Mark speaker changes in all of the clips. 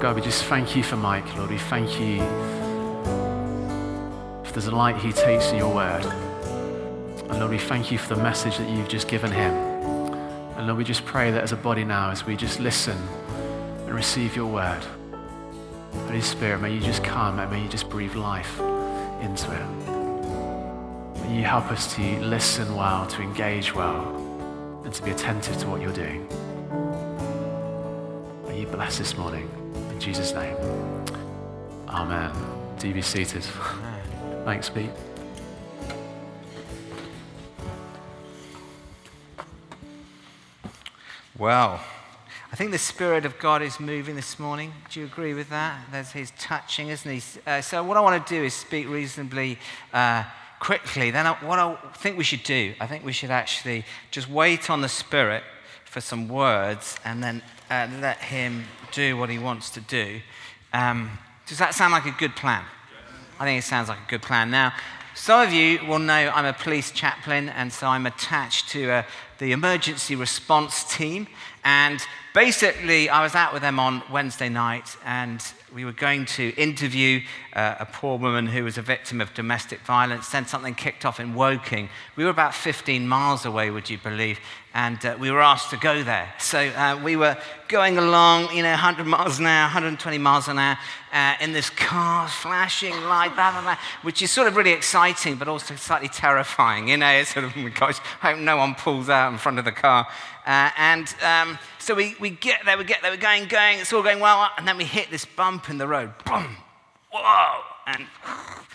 Speaker 1: God, we just thank you for Mike, Lord. We thank you if there's a light he takes in your word. And Lord, we thank you for the message that you've just given him. And Lord, we just pray that as a body now, as we just listen and receive your word, Holy Spirit, may you just come and may you just breathe life into it. May you help us to listen well, to engage well, and to be attentive to what you're doing. May you bless this morning. Jesus' name. Amen. Do you be seated? Thanks, Pete.
Speaker 2: Well, I think the Spirit of God is moving this morning. Do you agree with that? There's He's touching, isn't He? Uh, so, what I want to do is speak reasonably uh, quickly. Then, I, what I think we should do, I think we should actually just wait on the Spirit for some words and then uh, let Him do what He wants to do. Um, does that sound like a good plan? I think it sounds like a good plan. Now, some of you will know I'm a police chaplain, and so I'm attached to uh, the emergency response team. And basically, I was out with them on Wednesday night, and we were going to interview uh, a poor woman who was a victim of domestic violence. Then something kicked off in Woking. We were about 15 miles away, would you believe? And uh, we were asked to go there. So uh, we were going along, you know, 100 miles an hour, 120 miles an hour, uh, in this car, flashing light, blah, blah, blah, which is sort of really exciting, but also slightly terrifying. You know, it's sort of, oh gosh, I hope no one pulls out in front of the car. Uh, and um, so we, we get there, we get there, we're going, going, it's all going well, and then we hit this bump in the road. Boom! Whoa! And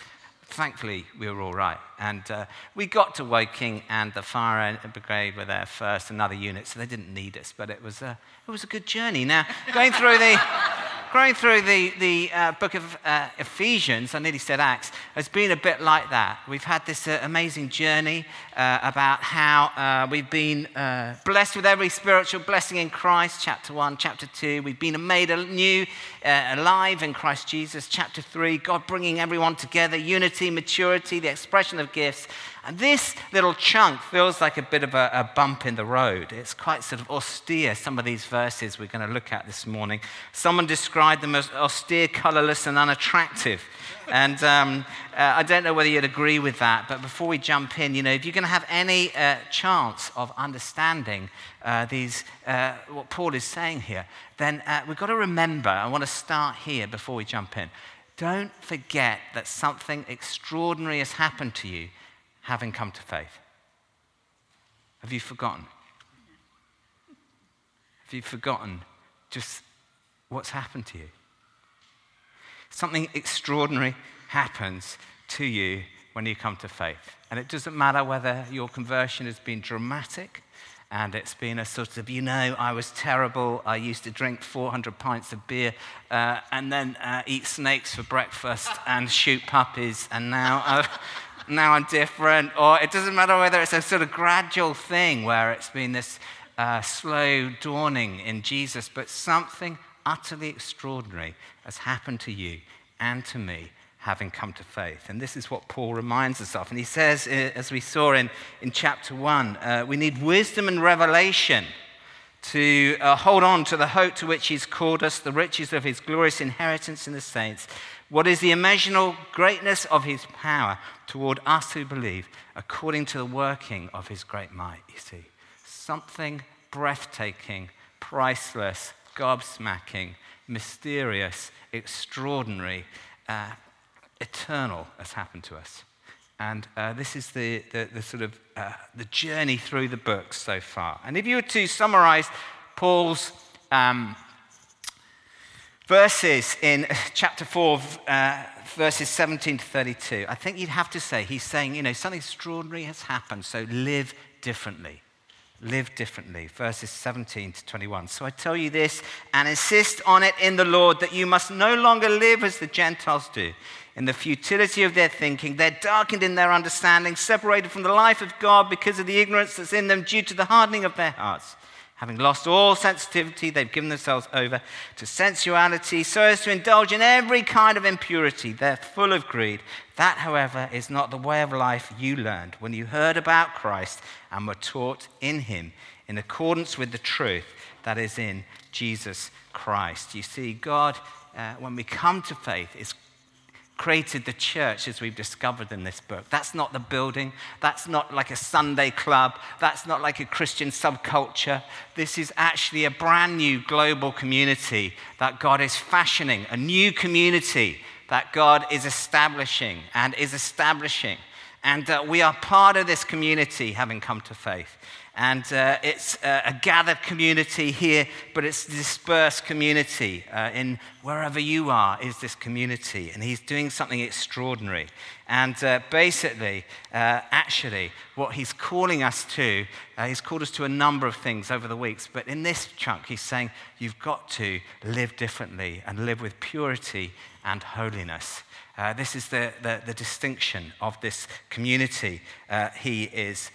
Speaker 2: thankfully, we were all right. And uh, we got to Woking, and the fire brigade were there first, another unit, so they didn't need us, but it was a, it was a good journey. Now, going through the going through the, the uh, book of uh, Ephesians, I nearly said Acts, has been a bit like that. We've had this uh, amazing journey uh, about how uh, we've been uh, blessed with every spiritual blessing in Christ, chapter 1, chapter 2. We've been made new, alive in Christ Jesus, chapter 3. God bringing everyone together, unity, maturity, the expression of gifts. And this little chunk feels like a bit of a, a, bump in the road. It's quite sort of austere, some of these verses we're going to look at this morning. Someone described them as austere, colorless, and unattractive. And um, uh, I don't know whether you'd agree with that, but before we jump in, you know, if you're going to have any uh, chance of understanding uh, these, uh, what Paul is saying here, then uh, we've got to remember, I want to start here before we jump in. Don't forget that something extraordinary has happened to you having come to faith? Have you forgotten? Have you forgotten just what's happened to you? Something extraordinary happens to you when you come to faith. And it doesn't matter whether your conversion has been dramatic and it's been a sort of, you know, I was terrible. I used to drink 400 pints of beer uh, and then uh, eat snakes for breakfast and shoot puppies, and now I've, now I'm different. Or it doesn't matter whether it's a sort of gradual thing where it's been this uh, slow dawning in Jesus, but something utterly extraordinary has happened to you and to me having come to faith. And this is what Paul reminds us of. And he says, uh, as we saw in, in chapter 1, uh, we need wisdom and revelation to uh, hold on to the hope to which he's called us, the riches of his glorious inheritance in the saints what is the immeasurable greatness of his power toward us who believe, according to the working of his great might? You see, something breathtaking, priceless, gobsmacking, mysterious, extraordinary, uh, eternal has happened to us. And uh, this is the, the, the sort of uh, the journey through the book so far. And if you were to summarize Paul's um, verses in chapter 4, uh, verses 17 to 32, I think you'd have to say he's saying, you know, something extraordinary has happened, so live differently. Live differently. Verses 17 to 21. So I tell you this and insist on it in the Lord that you must no longer live as the Gentiles do, in the futility of their thinking. They're darkened in their understanding, separated from the life of God because of the ignorance that's in them due to the hardening of their hearts. Having lost all sensitivity, they've given themselves over to sensuality so as to indulge in every kind of impurity. They're full of greed. That, however, is not the way of life you learned when you heard about Christ and were taught in him in accordance with the truth that is in Jesus Christ. You see, God, uh, when we come to faith, is created the church as we've discovered in this book. That's not the building. That's not like a Sunday club. That's not like a Christian subculture. This is actually a brand new global community that God is fashioning, a new community that God is establishing and is establishing. And uh, we are part of this community having come to faith. And uh, it's uh, a gathered community here, but it's a dispersed community. Uh, in wherever you are, is this community. And he's doing something extraordinary. And uh, basically, uh, actually, what he's calling us to, uh, he's called us to a number of things over the weeks. But in this chunk, he's saying, you've got to live differently and live with purity and holiness. This is the, the, the, distinction of this community he is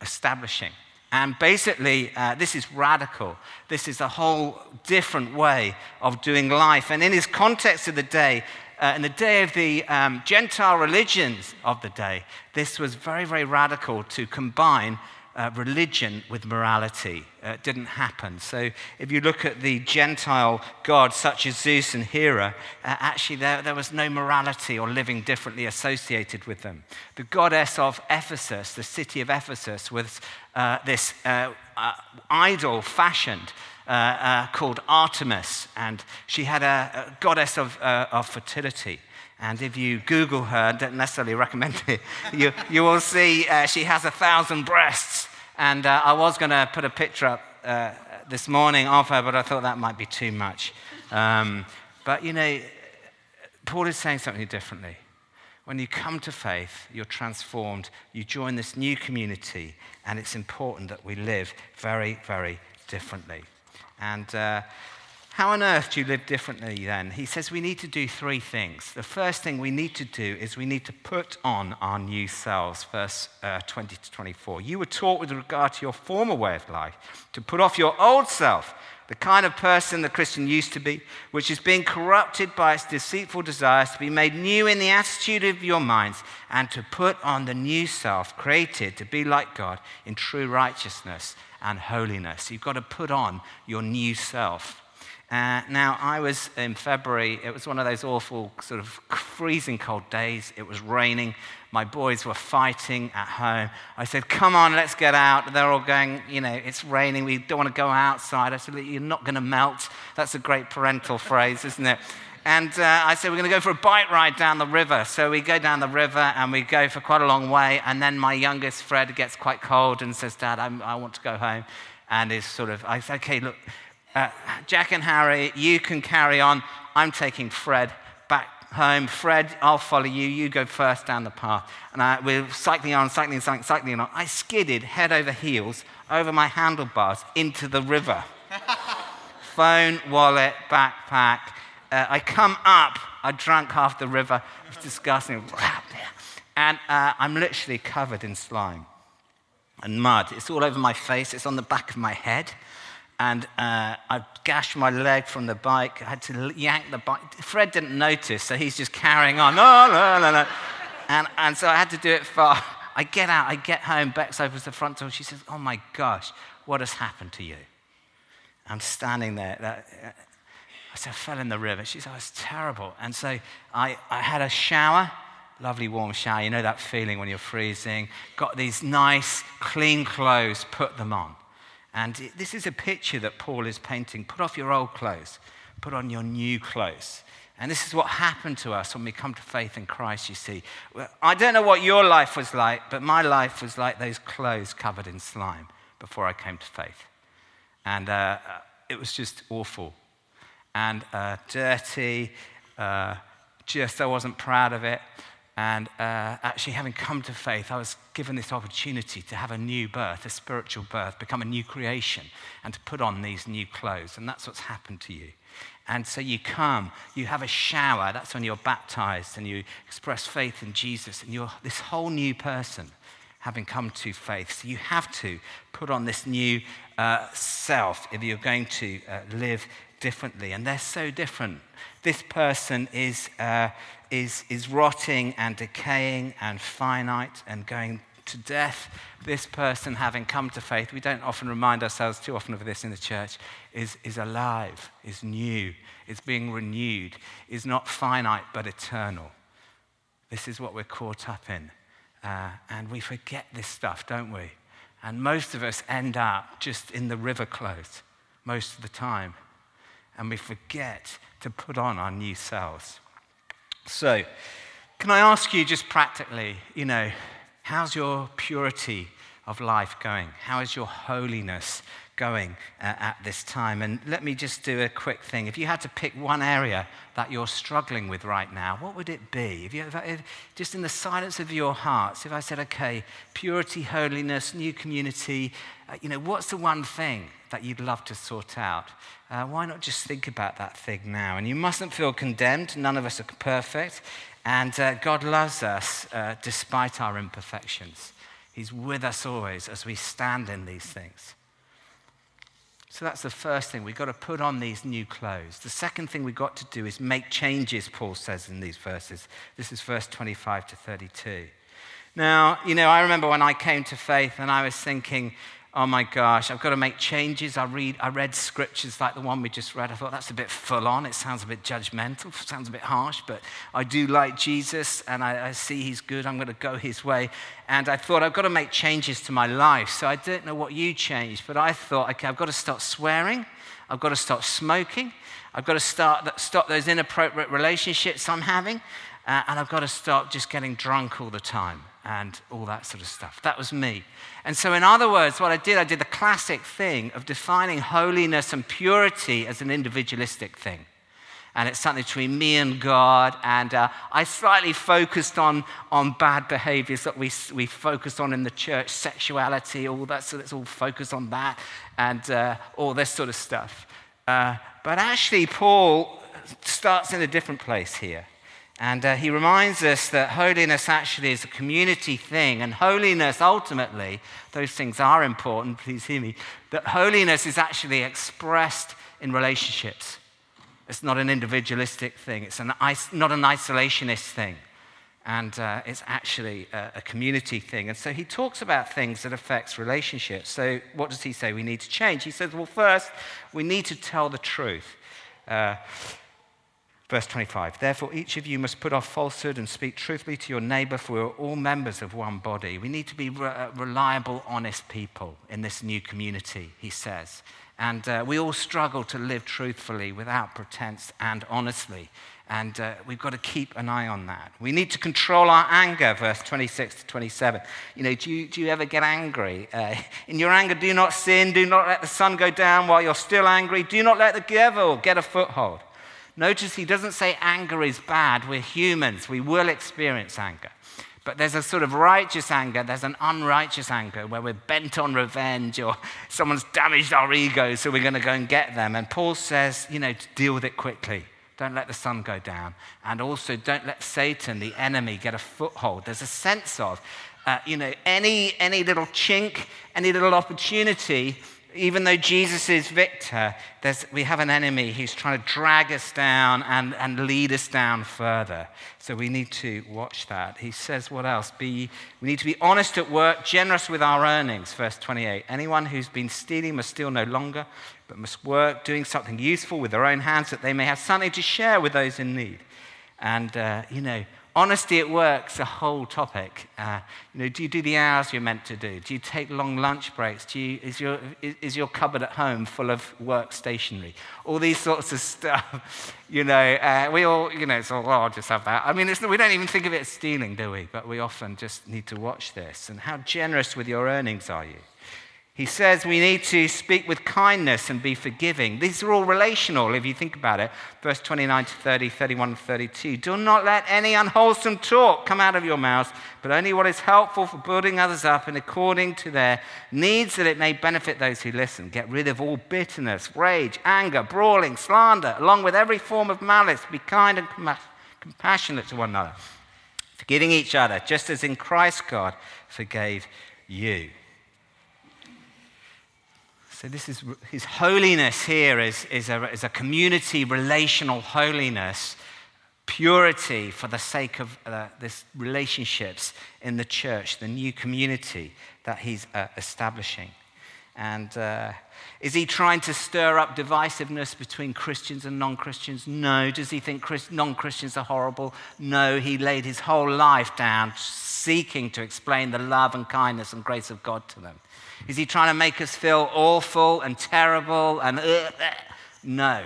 Speaker 2: establishing. And basically, uh, this is radical. This is a whole different way of doing life. And in his context of the day, uh, in the day of the um, Gentile religions of the day, this was very, very radical to combine uh, religion with morality. Uh, it didn't happen. So if you look at the Gentile gods such as Zeus and Hera, uh, actually there, there was no morality or living differently associated with them. The goddess of Ephesus, the city of Ephesus, was uh, this uh, idol fashioned. called Artemis, and she had a, a goddess of, of fertility. And if you Google her, don't necessarily recommend it, you, you will see uh, she has a thousand breasts. And uh, I was going to put a picture up uh, this morning of her, but I thought that might be too much. Um, but you know, Paul is saying something differently. When you come to faith, you're transformed, you join this new community, and it's important that we live very, very differently. And uh, how on earth do you live differently then? He says we need to do three things. The first thing we need to do is we need to put on our new selves, verse uh, 20 to 24. You were taught with regard to your former way of life to put off your old self, the kind of person the Christian used to be, which is being corrupted by its deceitful desires, to be made new in the attitude of your minds, and to put on the new self, created to be like God in true righteousness and holiness. You've got to put on your new self. Uh, now, I was in February, it was one of those awful, sort of freezing cold days. It was raining. My boys were fighting at home. I said, Come on, let's get out. They're all going, You know, it's raining. We don't want to go outside. I said, You're not going to melt. That's a great parental phrase, isn't it? And uh, I said, We're going to go for a bike ride down the river. So we go down the river and we go for quite a long way. And then my youngest, Fred, gets quite cold and says, Dad, I'm, i want to go home. And is sort of, I said, Okay, look uh, Jack and Harry, you can carry on. I'm taking Fred back home. Fred, I'll follow you. You go first down the path. And I, we're cycling on, cycling, cycling, cycling on. I skidded head over heels over my handlebars into the river. Phone, wallet, backpack. Uh, I come up. I drank half the river. It's disgusting. And uh, I'm literally covered in slime and mud. It's all over my face. It's on the back of my head and uh, I gashed my leg from the bike. I had to yank the bike. Fred didn't notice, so he's just carrying on. No, no, no, no. And, and so I had to do it fast. I get out, I get home. Bex opens the front door. She says, Oh my gosh, what has happened to you? I'm standing there. I said, I fell in the river. She said, Oh, it's terrible. And so I, I had a shower, lovely warm shower. You know that feeling when you're freezing. Got these nice, clean clothes, put them on. And this is a picture that Paul is painting. Put off your old clothes, put on your new clothes. And this is what happened to us when we come to faith in Christ, you see. I don't know what your life was like, but my life was like those clothes covered in slime before I came to faith. And uh, it was just awful and uh, dirty. Uh, just, I wasn't proud of it. And uh, actually, having come to faith, I was given this opportunity to have a new birth, a spiritual birth, become a new creation, and to put on these new clothes. And that's what's happened to you. And so you come, you have a shower, that's when you're baptized, and you express faith in Jesus, and you're this whole new person having come to faith. So you have to put on this new uh, self if you're going to uh, live differently. And they're so different. This person is. Uh, is, is rotting and decaying and finite and going to death. This person, having come to faith, we don't often remind ourselves too often of this in the church, is, is alive, is new, is being renewed, is not finite but eternal. This is what we're caught up in. Uh, and we forget this stuff, don't we? And most of us end up just in the river clothes most of the time. And we forget to put on our new selves. So, can I ask you just practically, you know, how's your purity of life going? How is your holiness going uh, at this time. And let me just do a quick thing. If you had to pick one area that you're struggling with right now, what would it be? If you, if, just in the silence of your hearts, if I said, okay, purity, holiness, new community, uh, you know, what's the one thing that you'd love to sort out? Uh, why not just think about that thing now? And you mustn't feel condemned. None of us are perfect. And uh, God loves us uh, despite our imperfections. He's with us always as we stand in these things. So that's the first thing. We've got to put on these new clothes. The second thing we've got to do is make changes, Paul says in these verses. This is verse 25 to 32. Now, you know, I remember when I came to faith and I was thinking, oh my gosh, I've got to make changes. I, read, I read scriptures like the one we just read. I thought that's a bit full on. It sounds a bit judgmental, sounds a bit harsh, but I do like Jesus and I, I see he's good. I'm going to go his way. And I thought, I've got to make changes to my life. So I don't know what you changed, but I thought, okay, I've got to stop swearing. I've got to stop smoking. I've got to start, stop those inappropriate relationships I'm having. Uh, and I've got to stop just getting drunk all the time and all that sort of stuff. That was me. And so, in other words, what I did, I did the classic thing of defining holiness and purity as an individualistic thing. And it's something between me and God. And uh, I slightly focused on, on bad behaviors that we, we focused on in the church, sexuality, all that. So let's all focus on that and uh, all this sort of stuff. Uh, but actually, Paul starts in a different place here. And uh, he reminds us that holiness actually is a community thing. And holiness, ultimately, those things are important, please hear me, that holiness is actually expressed in relationships. It's not an individualistic thing, it's an, not an isolationist thing. And uh, it's actually a, a, community thing. And so he talks about things that affects relationships. So what does he say we need to change? He says, well, first, we need to tell the truth. Uh, Verse 25, therefore each of you must put off falsehood and speak truthfully to your neighbor, for we are all members of one body. We need to be re- uh, reliable, honest people in this new community, he says. And uh, we all struggle to live truthfully without pretense and honestly. And uh, we've got to keep an eye on that. We need to control our anger, verse 26 to 27. You know, do you, do you ever get angry? Uh, in your anger, do not sin. Do not let the sun go down while you're still angry. Do not let the devil get a foothold. Notice he doesn't say anger is bad. We're humans, we will experience anger. But there's a sort of righteous anger, there's an unrighteous anger where we're bent on revenge or someone's damaged our ego, so we're going to go and get them. And Paul says, you know, to deal with it quickly. Don't let the sun go down. And also, don't let Satan, the enemy, get a foothold. There's a sense of, uh, you know, any, any little chink, any little opportunity even though Jesus is victor, we have an enemy who's trying to drag us down and, and lead us down further. So we need to watch that. He says, what else? Be, we need to be honest at work, generous with our earnings. Verse 28. Anyone who's been stealing must steal no longer, but must work, doing something useful with their own hands that they may have something to share with those in need. And, uh, you know, Honesty at work's a whole topic. Uh, you know, do you do the hours you're meant to do? Do you take long lunch breaks? Do you, is, your, is your cupboard at home full of work stationery? All these sorts of stuff. You know, uh, we all, you know, it's all, well, I'll just have that. I mean, we don't even think of it as stealing, do we? But we often just need to watch this. And how generous with your earnings are you? He says we need to speak with kindness and be forgiving. These are all relational, if you think about it. Verse 29 to 30, 31 to 32. Do not let any unwholesome talk come out of your mouth, but only what is helpful for building others up and according to their needs, that it may benefit those who listen. Get rid of all bitterness, rage, anger, brawling, slander, along with every form of malice. Be kind and compassionate to one another, forgiving each other, just as in Christ God forgave you. So, this is his holiness here is, is, a, is a community relational holiness, purity for the sake of uh, this relationships in the church, the new community that he's uh, establishing. And uh, is he trying to stir up divisiveness between Christians and non Christians? No. Does he think non Christians are horrible? No. He laid his whole life down seeking to explain the love and kindness and grace of God to them. Is he trying to make us feel awful and terrible and. Uh, uh? No.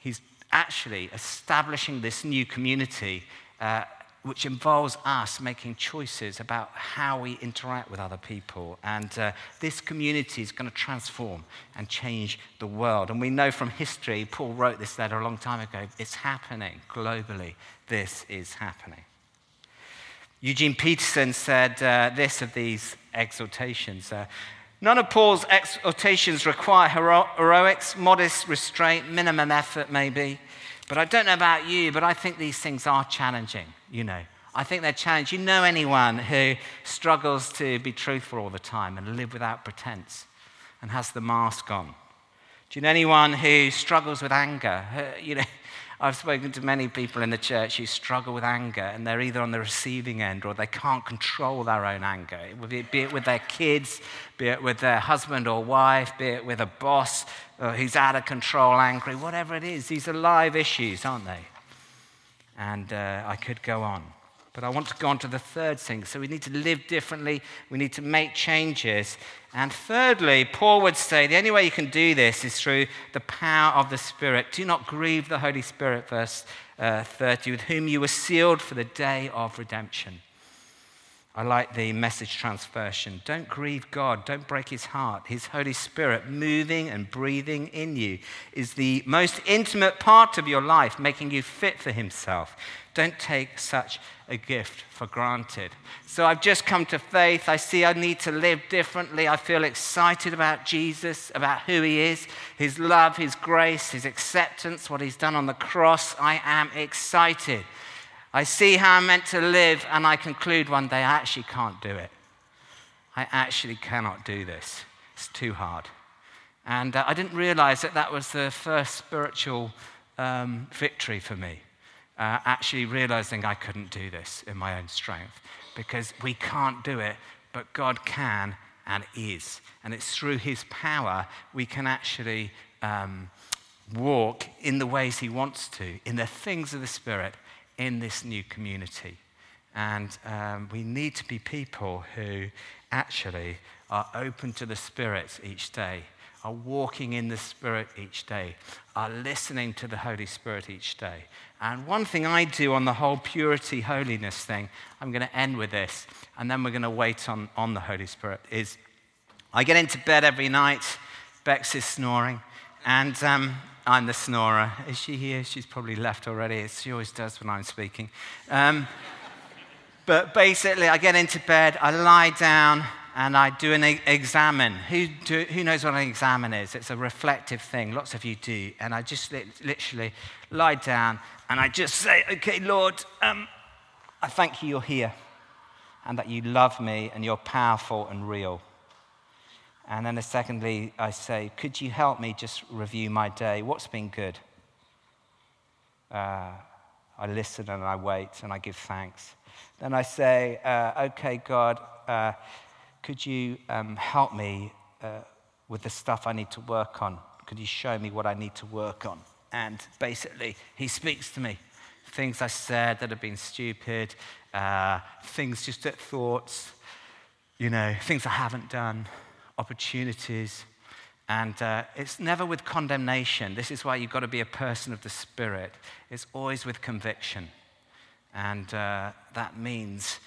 Speaker 2: He's actually establishing this new community uh, which involves us making choices about how we interact with other people. And uh, this community is going to transform and change the world. And we know from history, Paul wrote this letter a long time ago, it's happening globally. This is happening. Eugene Peterson said uh, this of these exhortations. Uh, None of Paul's exhortations require hero- heroics, modest restraint, minimum effort, maybe. But I don't know about you, but I think these things are challenging, you know. I think they're challenging. You know anyone who struggles to be truthful all the time and live without pretense and has the mask on? Do you know anyone who struggles with anger? You know, I've spoken to many people in the church who struggle with anger, and they're either on the receiving end or they can't control their own anger, be it with their kids, be it with their husband or wife, be it with a boss uh, who's out of control, angry, whatever it is. These are live issues, aren't they? And uh, I could go on. But I want to go on to the third thing. So we need to live differently, we need to make changes. And thirdly, Paul would say the only way you can do this is through the power of the Spirit. Do not grieve the Holy Spirit, verse uh, 30, with whom you were sealed for the day of redemption. I like the message transversion. Don't grieve God. Don't break his heart. His Holy Spirit moving and breathing in you is the most intimate part of your life, making you fit for himself. Don't take such a gift for granted. So I've just come to faith. I see I need to live differently. I feel excited about Jesus, about who he is, his love, his grace, his acceptance, what he's done on the cross. I am excited. I see how I'm meant to live, and I conclude one day I actually can't do it. I actually cannot do this. It's too hard. And uh, I didn't realize that that was the first spiritual um, victory for me. Uh, actually realizing I couldn't do this in my own strength because we can't do it, but God can and is. And it's through His power we can actually um, walk in the ways He wants to, in the things of the Spirit, in this new community. And um, we need to be people who actually are open to the Spirit each day, are walking in the Spirit each day, are listening to the Holy Spirit each day. And one thing I do on the whole purity, holiness thing, I'm going to end with this, and then we're going to wait on, on the Holy Spirit, is I get into bed every night. Bex is snoring. And um, I'm the snorer. Is she here? She's probably left already. She always does when I'm speaking. Um, but basically, I get into bed, I lie down, and I do an examen. Who, do, who knows what an examen is? It's a reflective thing. Lots of you do. And I just li- literally lie down and I just say, Okay, Lord, um, I thank you you're here and that you love me and you're powerful and real. And then, secondly, I say, Could you help me just review my day? What's been good? Uh, I listen and I wait and I give thanks. Then I say, uh, Okay, God, uh, could you um, help me uh, with the stuff I need to work on? Could you show me what I need to work on? And basically, he speaks to me. Things I said that have been stupid, uh, things just at thoughts, you know, things I haven't done opportunities. And uh, it's never with condemnation. This is why you've got to be a person of the Spirit. It's always with conviction. And uh, that means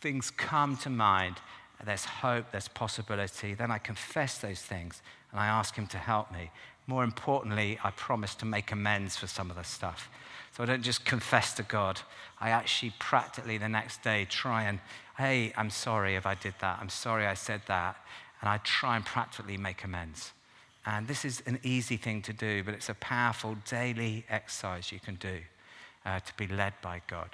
Speaker 2: things come to mind. There's hope, there's possibility. Then I confess those things and I ask Him to help me. More importantly, I promise to make amends for some of the stuff. So I don't just confess to God. I actually practically the next day try and, hey, I'm sorry if I did that. I'm sorry I said that and I try and practically make amends. And this is an easy thing to do, but it's a powerful daily exercise you can do uh, to be led by God.